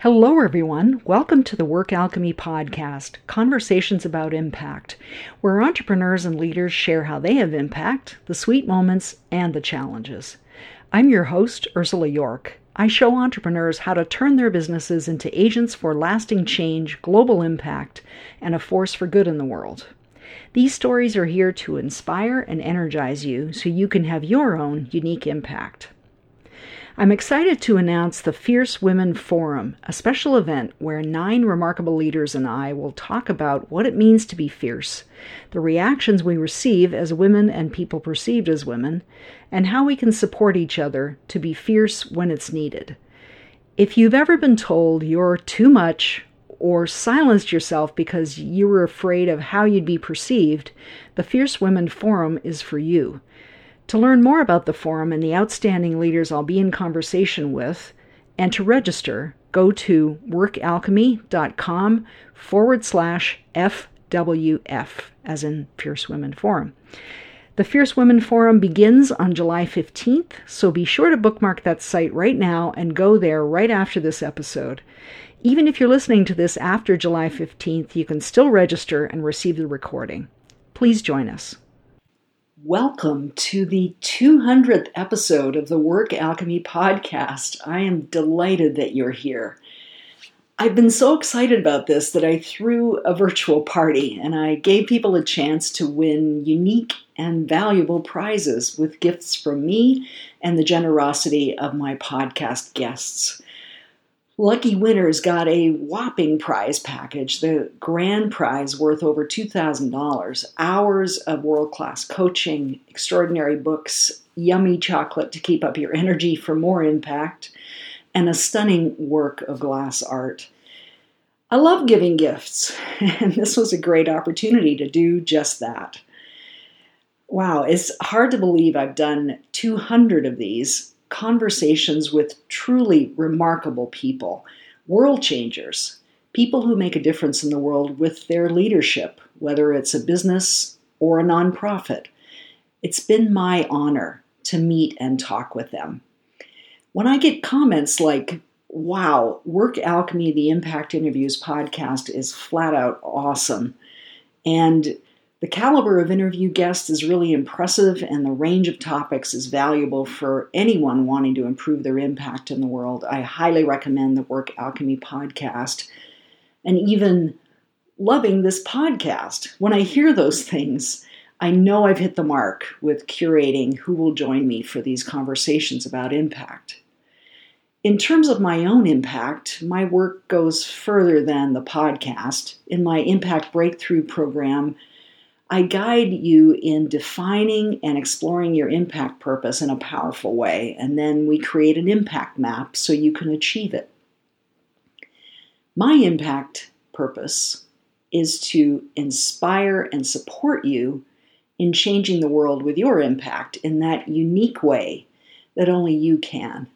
Hello, everyone. Welcome to the Work Alchemy Podcast, Conversations about Impact, where entrepreneurs and leaders share how they have impact, the sweet moments, and the challenges. I'm your host, Ursula York. I show entrepreneurs how to turn their businesses into agents for lasting change, global impact, and a force for good in the world. These stories are here to inspire and energize you so you can have your own unique impact. I'm excited to announce the Fierce Women Forum, a special event where nine remarkable leaders and I will talk about what it means to be fierce, the reactions we receive as women and people perceived as women, and how we can support each other to be fierce when it's needed. If you've ever been told you're too much or silenced yourself because you were afraid of how you'd be perceived, the Fierce Women Forum is for you. To learn more about the forum and the outstanding leaders I'll be in conversation with, and to register, go to workalchemy.com forward slash FWF, as in Fierce Women Forum. The Fierce Women Forum begins on July 15th, so be sure to bookmark that site right now and go there right after this episode. Even if you're listening to this after July 15th, you can still register and receive the recording. Please join us. Welcome to the 200th episode of the Work Alchemy podcast. I am delighted that you're here. I've been so excited about this that I threw a virtual party and I gave people a chance to win unique and valuable prizes with gifts from me and the generosity of my podcast guests. Lucky winners got a whopping prize package, the grand prize worth over $2,000, hours of world class coaching, extraordinary books, yummy chocolate to keep up your energy for more impact, and a stunning work of glass art. I love giving gifts, and this was a great opportunity to do just that. Wow, it's hard to believe I've done 200 of these conversations with truly remarkable people, world changers, people who make a difference in the world with their leadership, whether it's a business or a nonprofit. It's been my honor to meet and talk with them. When I get comments like, wow, Work Alchemy, the Impact Interviews podcast is flat out awesome. And the caliber of interview guests is really impressive, and the range of topics is valuable for anyone wanting to improve their impact in the world. I highly recommend the Work Alchemy podcast and even loving this podcast. When I hear those things, I know I've hit the mark with curating who will join me for these conversations about impact. In terms of my own impact, my work goes further than the podcast. In my Impact Breakthrough program, I guide you in defining and exploring your impact purpose in a powerful way, and then we create an impact map so you can achieve it. My impact purpose is to inspire and support you in changing the world with your impact in that unique way that only you can.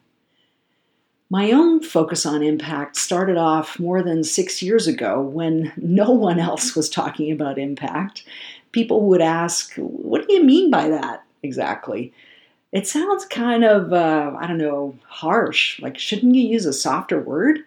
My own focus on impact started off more than six years ago when no one else was talking about impact people would ask, What do you mean by that exactly? It sounds kind of, uh, I don't know, harsh. Like, shouldn't you use a softer word?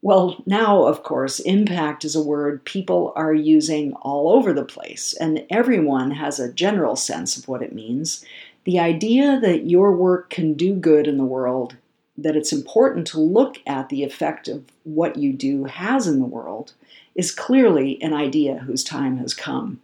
Well, now, of course, impact is a word people are using all over the place, and everyone has a general sense of what it means. The idea that your work can do good in the world, that it's important to look at the effect of what you do has in the world, is clearly an idea whose time has come.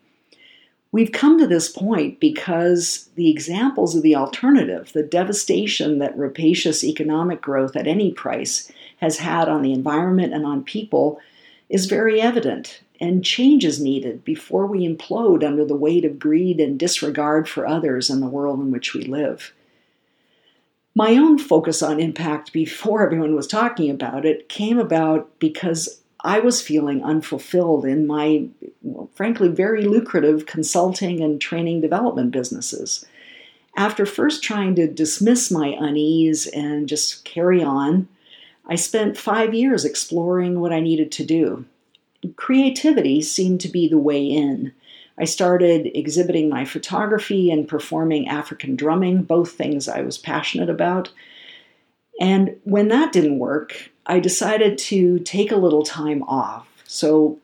We've come to this point because the examples of the alternative, the devastation that rapacious economic growth at any price has had on the environment and on people, is very evident, and change is needed before we implode under the weight of greed and disregard for others and the world in which we live. My own focus on impact before everyone was talking about it came about because I was feeling unfulfilled in my, well, frankly, very lucrative consulting and training development businesses. After first trying to dismiss my unease and just carry on, I spent five years exploring what I needed to do. Creativity seemed to be the way in. I started exhibiting my photography and performing African drumming, both things I was passionate about. And when that didn't work, I decided to take a little time off. So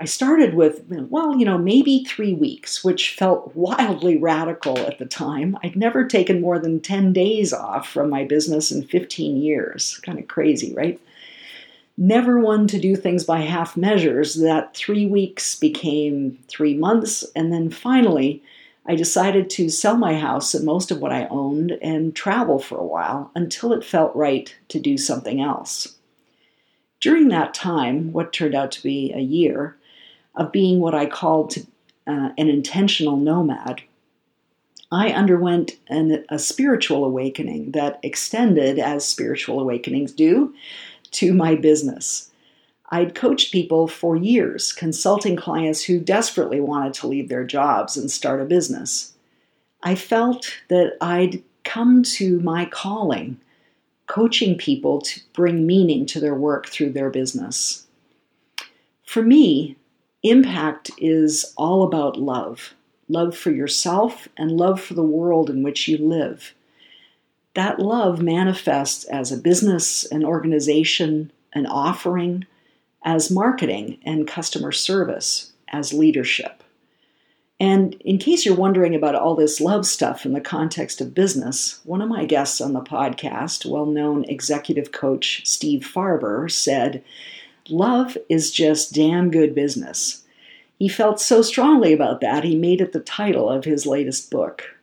I started with, well, you know, maybe three weeks, which felt wildly radical at the time. I'd never taken more than 10 days off from my business in 15 years. Kind of crazy, right? Never one to do things by half measures. That three weeks became three months. And then finally, I decided to sell my house and most of what I owned and travel for a while until it felt right to do something else. During that time, what turned out to be a year, of being what I called uh, an intentional nomad, I underwent an, a spiritual awakening that extended, as spiritual awakenings do, to my business. I'd coached people for years, consulting clients who desperately wanted to leave their jobs and start a business. I felt that I'd come to my calling, coaching people to bring meaning to their work through their business. For me, impact is all about love love for yourself and love for the world in which you live. That love manifests as a business, an organization, an offering, as marketing and customer service, as leadership. And in case you're wondering about all this love stuff in the context of business, one of my guests on the podcast, well known executive coach Steve Farber, said, Love is just damn good business. He felt so strongly about that, he made it the title of his latest book.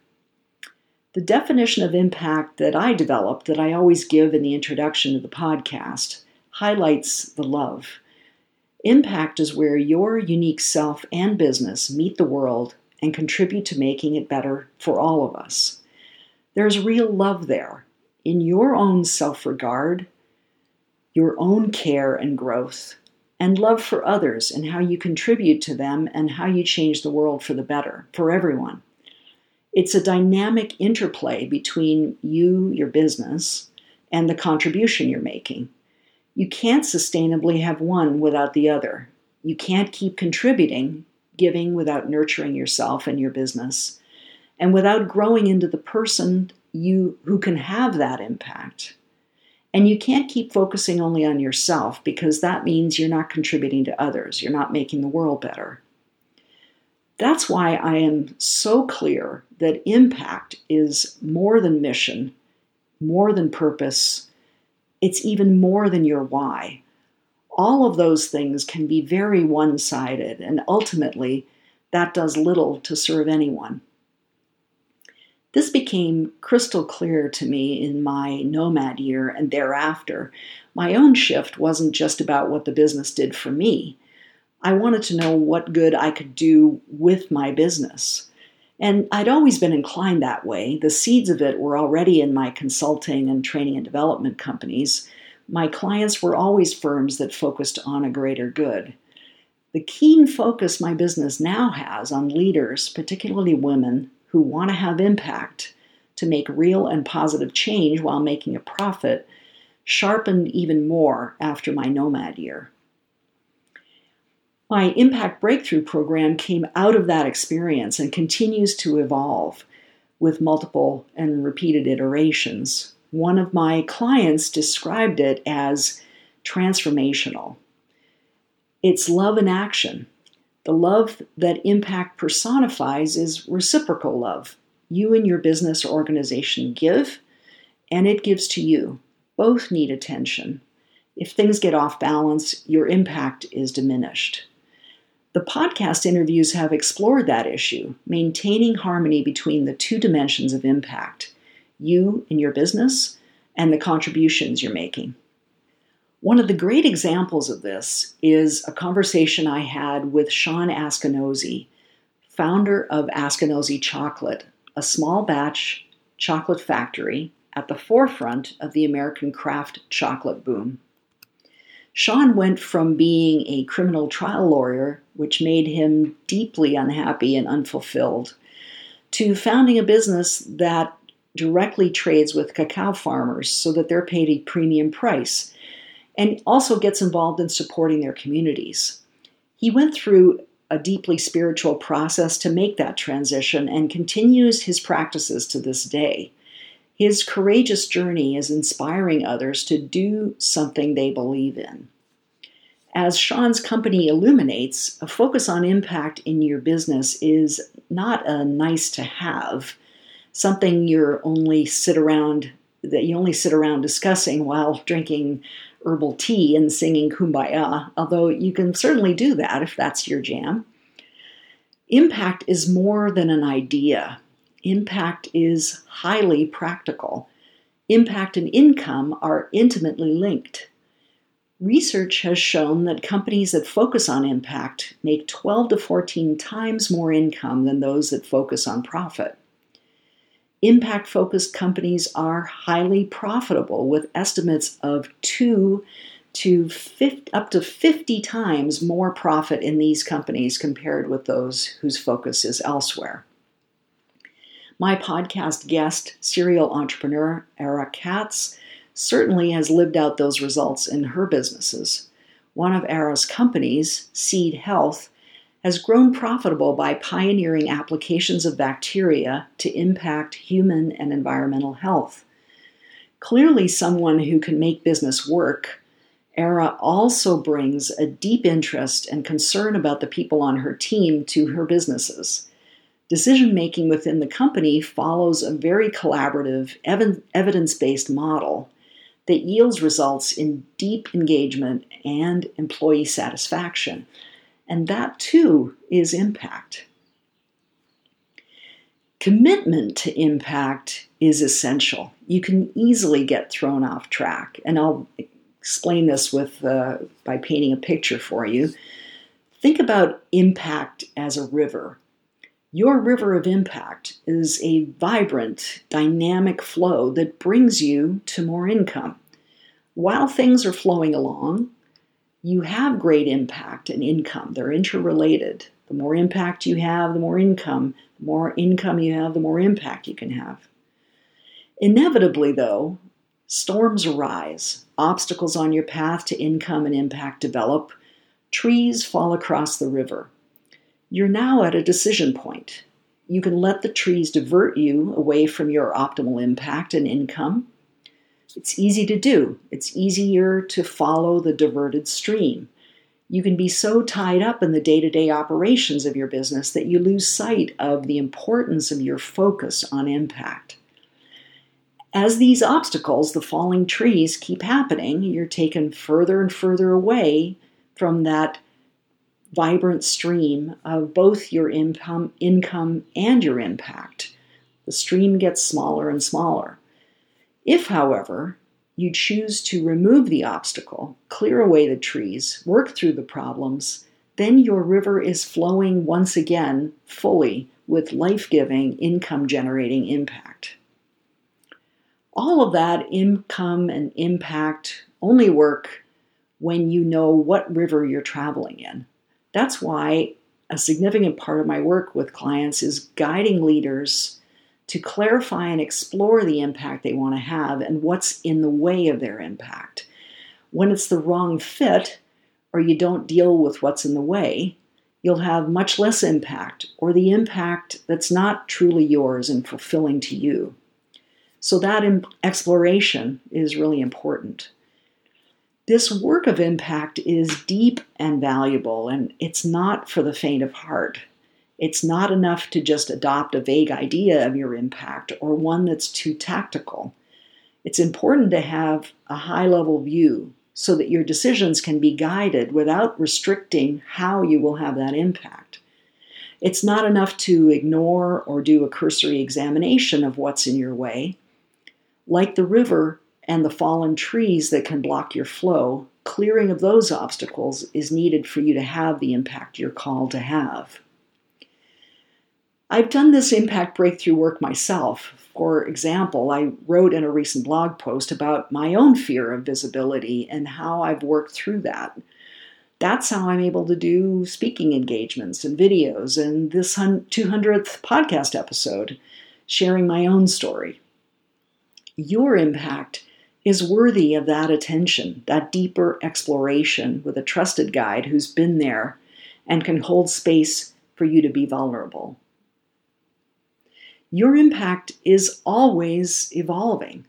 The definition of impact that I developed, that I always give in the introduction to the podcast, highlights the love. Impact is where your unique self and business meet the world and contribute to making it better for all of us. There's real love there in your own self regard, your own care and growth, and love for others and how you contribute to them and how you change the world for the better for everyone. It's a dynamic interplay between you, your business, and the contribution you're making. You can't sustainably have one without the other. You can't keep contributing, giving without nurturing yourself and your business, and without growing into the person you who can have that impact. And you can't keep focusing only on yourself because that means you're not contributing to others. You're not making the world better. That's why I am so clear that impact is more than mission, more than purpose. It's even more than your why. All of those things can be very one sided, and ultimately, that does little to serve anyone. This became crystal clear to me in my nomad year and thereafter. My own shift wasn't just about what the business did for me. I wanted to know what good I could do with my business. And I'd always been inclined that way. The seeds of it were already in my consulting and training and development companies. My clients were always firms that focused on a greater good. The keen focus my business now has on leaders, particularly women, who want to have impact to make real and positive change while making a profit sharpened even more after my nomad year. My Impact Breakthrough program came out of that experience and continues to evolve with multiple and repeated iterations. One of my clients described it as transformational. It's love in action. The love that impact personifies is reciprocal love. You and your business or organization give, and it gives to you. Both need attention. If things get off balance, your impact is diminished. The podcast interviews have explored that issue, maintaining harmony between the two dimensions of impact you and your business, and the contributions you're making. One of the great examples of this is a conversation I had with Sean Askinosie, founder of Askinosie Chocolate, a small batch chocolate factory at the forefront of the American craft chocolate boom. Sean went from being a criminal trial lawyer, which made him deeply unhappy and unfulfilled, to founding a business that directly trades with cacao farmers so that they're paid a premium price and also gets involved in supporting their communities. He went through a deeply spiritual process to make that transition and continues his practices to this day. His courageous journey is inspiring others to do something they believe in. As Sean's company illuminates, a focus on impact in your business is not a nice to have, something you're only sit around that you only sit around discussing while drinking herbal tea and singing kumbaya, although you can certainly do that if that's your jam. Impact is more than an idea. Impact is highly practical. Impact and income are intimately linked. Research has shown that companies that focus on impact make 12 to 14 times more income than those that focus on profit. Impact focused companies are highly profitable with estimates of 2 to 50, up to 50 times more profit in these companies compared with those whose focus is elsewhere. My podcast guest, serial entrepreneur Ara Katz, certainly has lived out those results in her businesses. One of Ara's companies, Seed Health, has grown profitable by pioneering applications of bacteria to impact human and environmental health. Clearly, someone who can make business work, Ara also brings a deep interest and concern about the people on her team to her businesses. Decision making within the company follows a very collaborative, evidence based model that yields results in deep engagement and employee satisfaction. And that too is impact. Commitment to impact is essential. You can easily get thrown off track, and I'll explain this with uh, by painting a picture for you. Think about impact as a river. Your river of impact is a vibrant, dynamic flow that brings you to more income. While things are flowing along, you have great impact and income. They're interrelated. The more impact you have, the more income. The more income you have, the more impact you can have. Inevitably, though, storms arise, obstacles on your path to income and impact develop, trees fall across the river. You're now at a decision point. You can let the trees divert you away from your optimal impact and income. It's easy to do, it's easier to follow the diverted stream. You can be so tied up in the day to day operations of your business that you lose sight of the importance of your focus on impact. As these obstacles, the falling trees, keep happening, you're taken further and further away from that vibrant stream of both your income, income and your impact. The stream gets smaller and smaller. If, however, you choose to remove the obstacle, clear away the trees, work through the problems, then your river is flowing once again fully with life giving, income generating impact. All of that income and impact only work when you know what river you're traveling in. That's why a significant part of my work with clients is guiding leaders to clarify and explore the impact they want to have and what's in the way of their impact. When it's the wrong fit, or you don't deal with what's in the way, you'll have much less impact, or the impact that's not truly yours and fulfilling to you. So, that exploration is really important. This work of impact is deep and valuable, and it's not for the faint of heart. It's not enough to just adopt a vague idea of your impact or one that's too tactical. It's important to have a high level view so that your decisions can be guided without restricting how you will have that impact. It's not enough to ignore or do a cursory examination of what's in your way. Like the river, and the fallen trees that can block your flow, clearing of those obstacles is needed for you to have the impact you're called to have. I've done this impact breakthrough work myself. For example, I wrote in a recent blog post about my own fear of visibility and how I've worked through that. That's how I'm able to do speaking engagements and videos and this 200th podcast episode, sharing my own story. Your impact is worthy of that attention, that deeper exploration with a trusted guide who's been there and can hold space for you to be vulnerable. your impact is always evolving.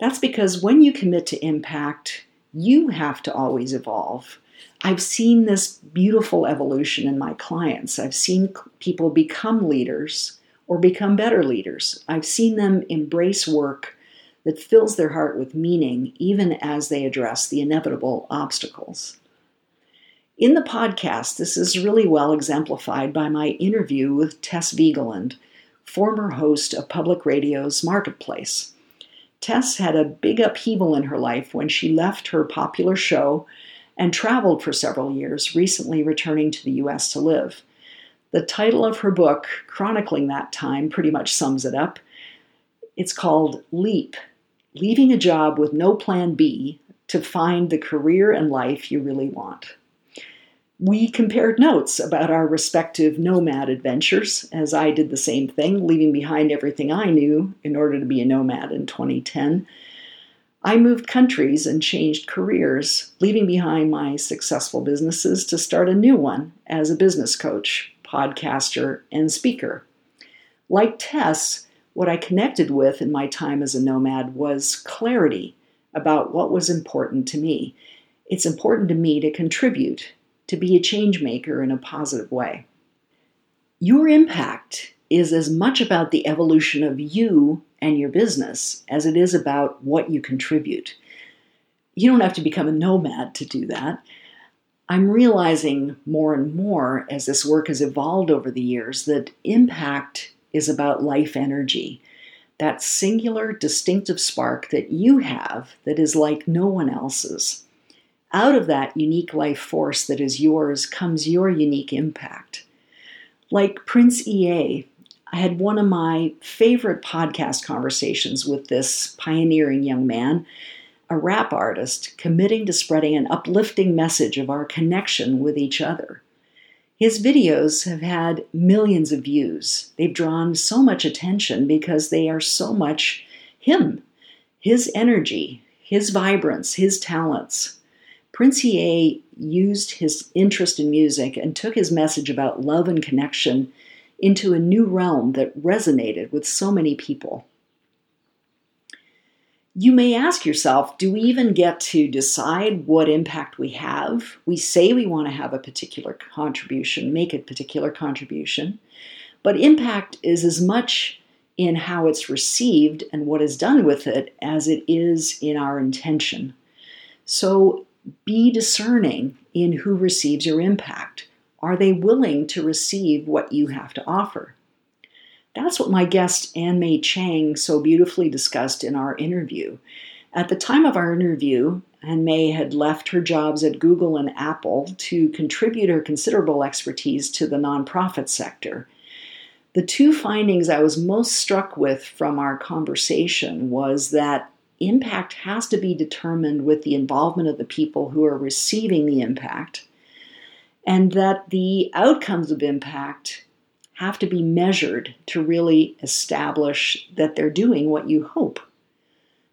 That's because when you commit to impact, you have to always evolve. I've seen this beautiful evolution in my clients. I've seen people become leaders or become better leaders. I've seen them embrace work that fills their heart with meaning, even as they address the inevitable obstacles. In the podcast, this is really well exemplified by my interview with Tess Vigeland, former host of Public Radio's Marketplace. Tess had a big upheaval in her life when she left her popular show and traveled for several years, recently returning to the US to live. The title of her book, chronicling that time, pretty much sums it up. It's called Leap Leaving a Job with No Plan B to Find the Career and Life You Really Want. We compared notes about our respective nomad adventures, as I did the same thing, leaving behind everything I knew in order to be a nomad in 2010. I moved countries and changed careers, leaving behind my successful businesses to start a new one as a business coach, podcaster, and speaker. Like Tess, what I connected with in my time as a nomad was clarity about what was important to me. It's important to me to contribute, to be a change maker in a positive way. Your impact is as much about the evolution of you and your business as it is about what you contribute. You don't have to become a nomad to do that. I'm realizing more and more as this work has evolved over the years that impact is about life energy, that singular, distinctive spark that you have that is like no one else's. Out of that unique life force that is yours comes your unique impact. Like Prince EA, I had one of my favorite podcast conversations with this pioneering young man, a rap artist committing to spreading an uplifting message of our connection with each other. His videos have had millions of views. They've drawn so much attention because they are so much him, his energy, his vibrance, his talents. Prince EA used his interest in music and took his message about love and connection into a new realm that resonated with so many people. You may ask yourself do we even get to decide what impact we have? We say we want to have a particular contribution, make a particular contribution, but impact is as much in how it's received and what is done with it as it is in our intention. So be discerning in who receives your impact. Are they willing to receive what you have to offer? That's what my guest Ann Mei Chang so beautifully discussed in our interview. At the time of our interview, Ann Mei had left her jobs at Google and Apple to contribute her considerable expertise to the nonprofit sector. The two findings I was most struck with from our conversation was that impact has to be determined with the involvement of the people who are receiving the impact and that the outcomes of impact have to be measured to really establish that they're doing what you hope.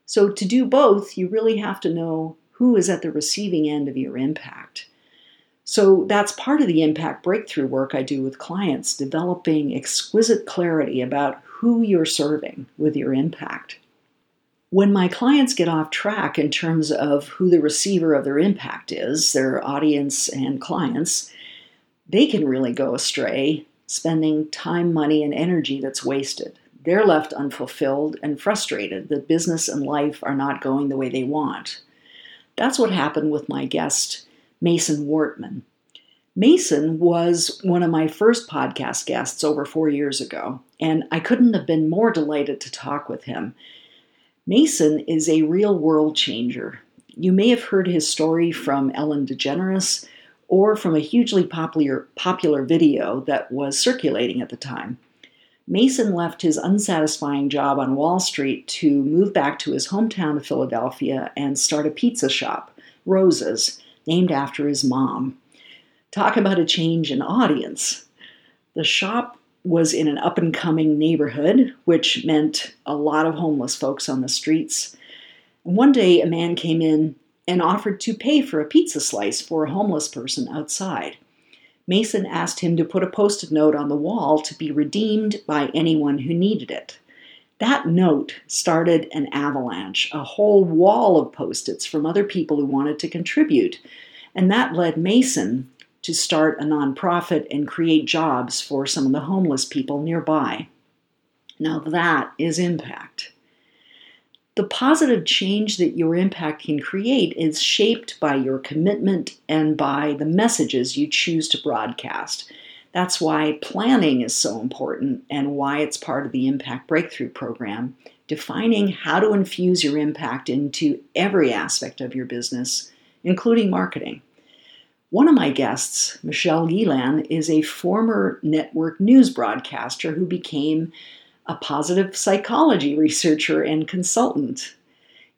So, to do both, you really have to know who is at the receiving end of your impact. So, that's part of the impact breakthrough work I do with clients, developing exquisite clarity about who you're serving with your impact when my clients get off track in terms of who the receiver of their impact is, their audience and clients, they can really go astray, spending time, money, and energy that's wasted. They're left unfulfilled and frustrated that business and life are not going the way they want. That's what happened with my guest, Mason Wartman. Mason was one of my first podcast guests over four years ago, and I couldn't have been more delighted to talk with him. Mason is a real world changer. You may have heard his story from Ellen DeGeneres or from a hugely popular, popular video that was circulating at the time. Mason left his unsatisfying job on Wall Street to move back to his hometown of Philadelphia and start a pizza shop, Rosa's, named after his mom. Talk about a change in audience. The shop was in an up and coming neighborhood, which meant a lot of homeless folks on the streets. One day, a man came in and offered to pay for a pizza slice for a homeless person outside. Mason asked him to put a post it note on the wall to be redeemed by anyone who needed it. That note started an avalanche, a whole wall of post its from other people who wanted to contribute. And that led Mason to start a nonprofit and create jobs for some of the homeless people nearby. Now, that is impact. The positive change that your impact can create is shaped by your commitment and by the messages you choose to broadcast. That's why planning is so important and why it's part of the Impact Breakthrough Program, defining how to infuse your impact into every aspect of your business, including marketing. One of my guests, Michelle Gielan, is a former network news broadcaster who became a positive psychology researcher and consultant.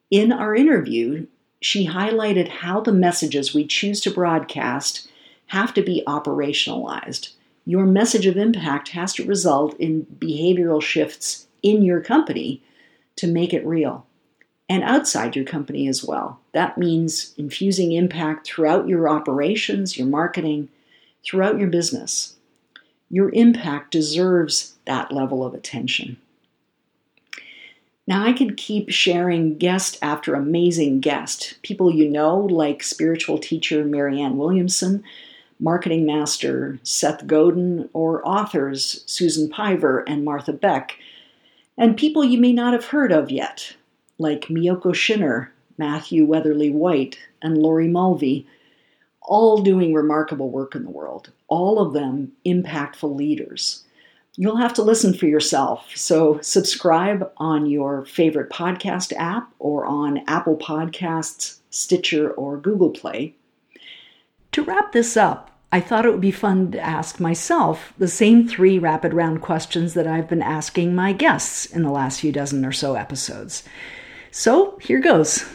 In our interview, she highlighted how the messages we choose to broadcast have to be operationalized. Your message of impact has to result in behavioral shifts in your company to make it real and outside your company as well. That means infusing impact throughout your operations, your marketing, throughout your business. Your impact deserves that level of attention. Now, I could keep sharing guest after amazing guest, people you know, like spiritual teacher Marianne Williamson, marketing master Seth Godin, or authors Susan Piver and Martha Beck, and people you may not have heard of yet, like Miyoko Schinner, Matthew Weatherley-White, and Lori Mulvey, all doing remarkable work in the world, all of them impactful leaders. You'll have to listen for yourself. So, subscribe on your favorite podcast app or on Apple Podcasts, Stitcher, or Google Play. To wrap this up, I thought it would be fun to ask myself the same three rapid round questions that I've been asking my guests in the last few dozen or so episodes. So, here goes.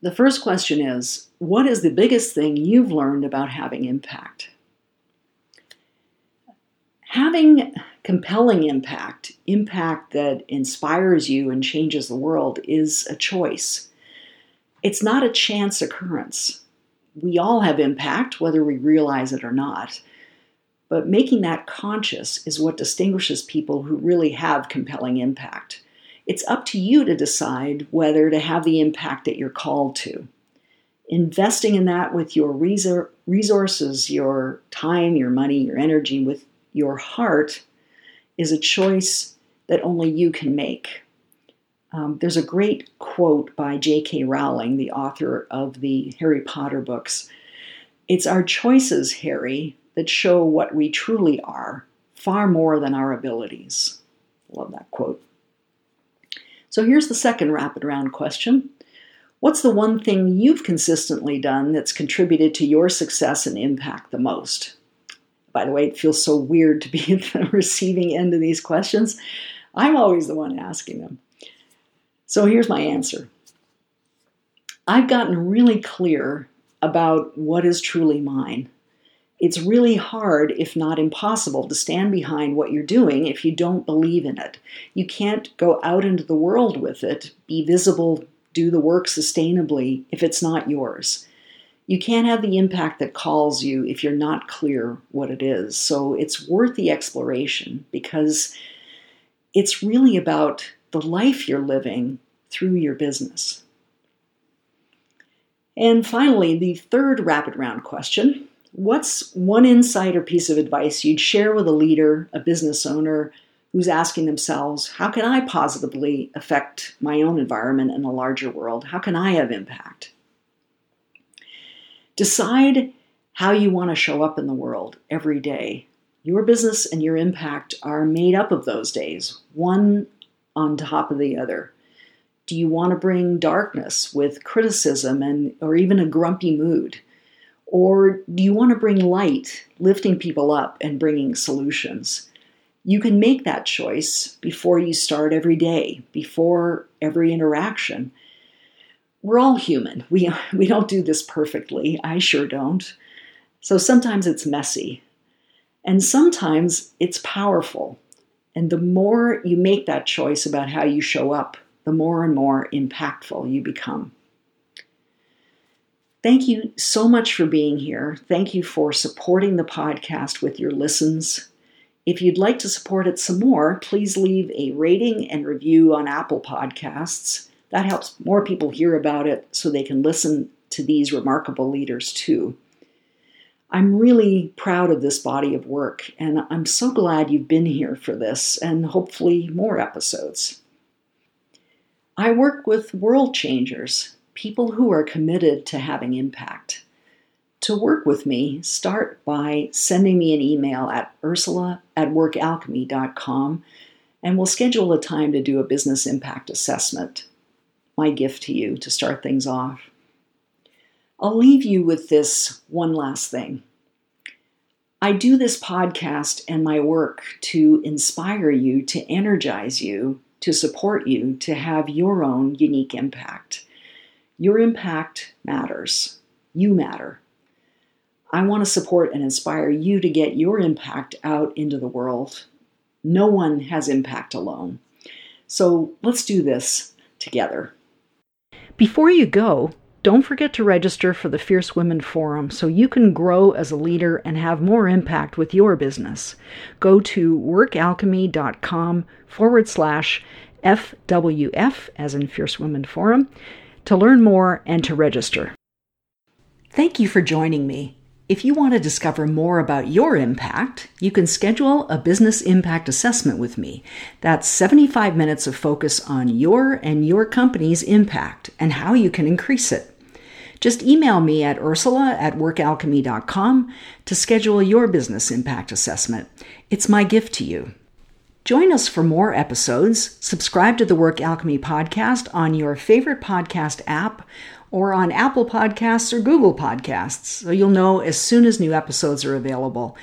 The first question is What is the biggest thing you've learned about having impact? Having compelling impact, impact that inspires you and changes the world, is a choice. It's not a chance occurrence. We all have impact, whether we realize it or not. But making that conscious is what distinguishes people who really have compelling impact. It's up to you to decide whether to have the impact that you're called to. Investing in that with your resources, your time, your money, your energy, with your heart is a choice that only you can make. Um, there's a great quote by J.K. Rowling, the author of the Harry Potter books. It's our choices, Harry, that show what we truly are, far more than our abilities. Love that quote. So here's the second rapid round question What's the one thing you've consistently done that's contributed to your success and impact the most? By the way, it feels so weird to be at the receiving end of these questions. I'm always the one asking them. So here's my answer I've gotten really clear about what is truly mine. It's really hard, if not impossible, to stand behind what you're doing if you don't believe in it. You can't go out into the world with it, be visible, do the work sustainably if it's not yours you can't have the impact that calls you if you're not clear what it is. So it's worth the exploration because it's really about the life you're living through your business. And finally, the third rapid round question What's one insight or piece of advice you'd share with a leader, a business owner who's asking themselves, How can I positively affect my own environment and the larger world? How can I have impact? Decide how you want to show up in the world every day. Your business and your impact are made up of those days, one on top of the other. Do you want to bring darkness with criticism and or even a grumpy mood? Or do you want to bring light, lifting people up and bringing solutions? You can make that choice before you start every day, before every interaction we're all human. We, we don't do this perfectly. I sure don't. So sometimes it's messy. And sometimes it's powerful. And the more you make that choice about how you show up, the more and more impactful you become. Thank you so much for being here. Thank you for supporting the podcast with your listens. If you'd like to support it some more, please leave a rating and review on Apple Podcasts. That helps more people hear about it so they can listen to these remarkable leaders too. I'm really proud of this body of work, and I'm so glad you've been here for this and hopefully more episodes. I work with world changers, people who are committed to having impact. To work with me, start by sending me an email at ursula at workalchemy.com and we'll schedule a time to do a business impact assessment. My gift to you to start things off. I'll leave you with this one last thing. I do this podcast and my work to inspire you, to energize you, to support you, to have your own unique impact. Your impact matters. You matter. I want to support and inspire you to get your impact out into the world. No one has impact alone. So let's do this together. Before you go, don't forget to register for the Fierce Women Forum so you can grow as a leader and have more impact with your business. Go to workalchemy.com forward slash FWF, as in Fierce Women Forum, to learn more and to register. Thank you for joining me. If you want to discover more about your impact, you can schedule a business impact assessment with me. That's 75 minutes of focus on your and your company's impact and how you can increase it. Just email me at ursula at workalchemy.com to schedule your business impact assessment. It's my gift to you. Join us for more episodes. Subscribe to the Work Alchemy podcast on your favorite podcast app or on Apple Podcasts or Google Podcasts, so you'll know as soon as new episodes are available.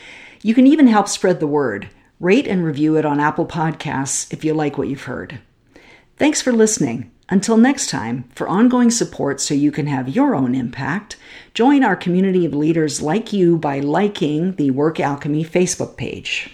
You can even help spread the word. Rate and review it on Apple Podcasts if you like what you've heard. Thanks for listening. Until next time, for ongoing support so you can have your own impact, join our community of leaders like you by liking the Work Alchemy Facebook page.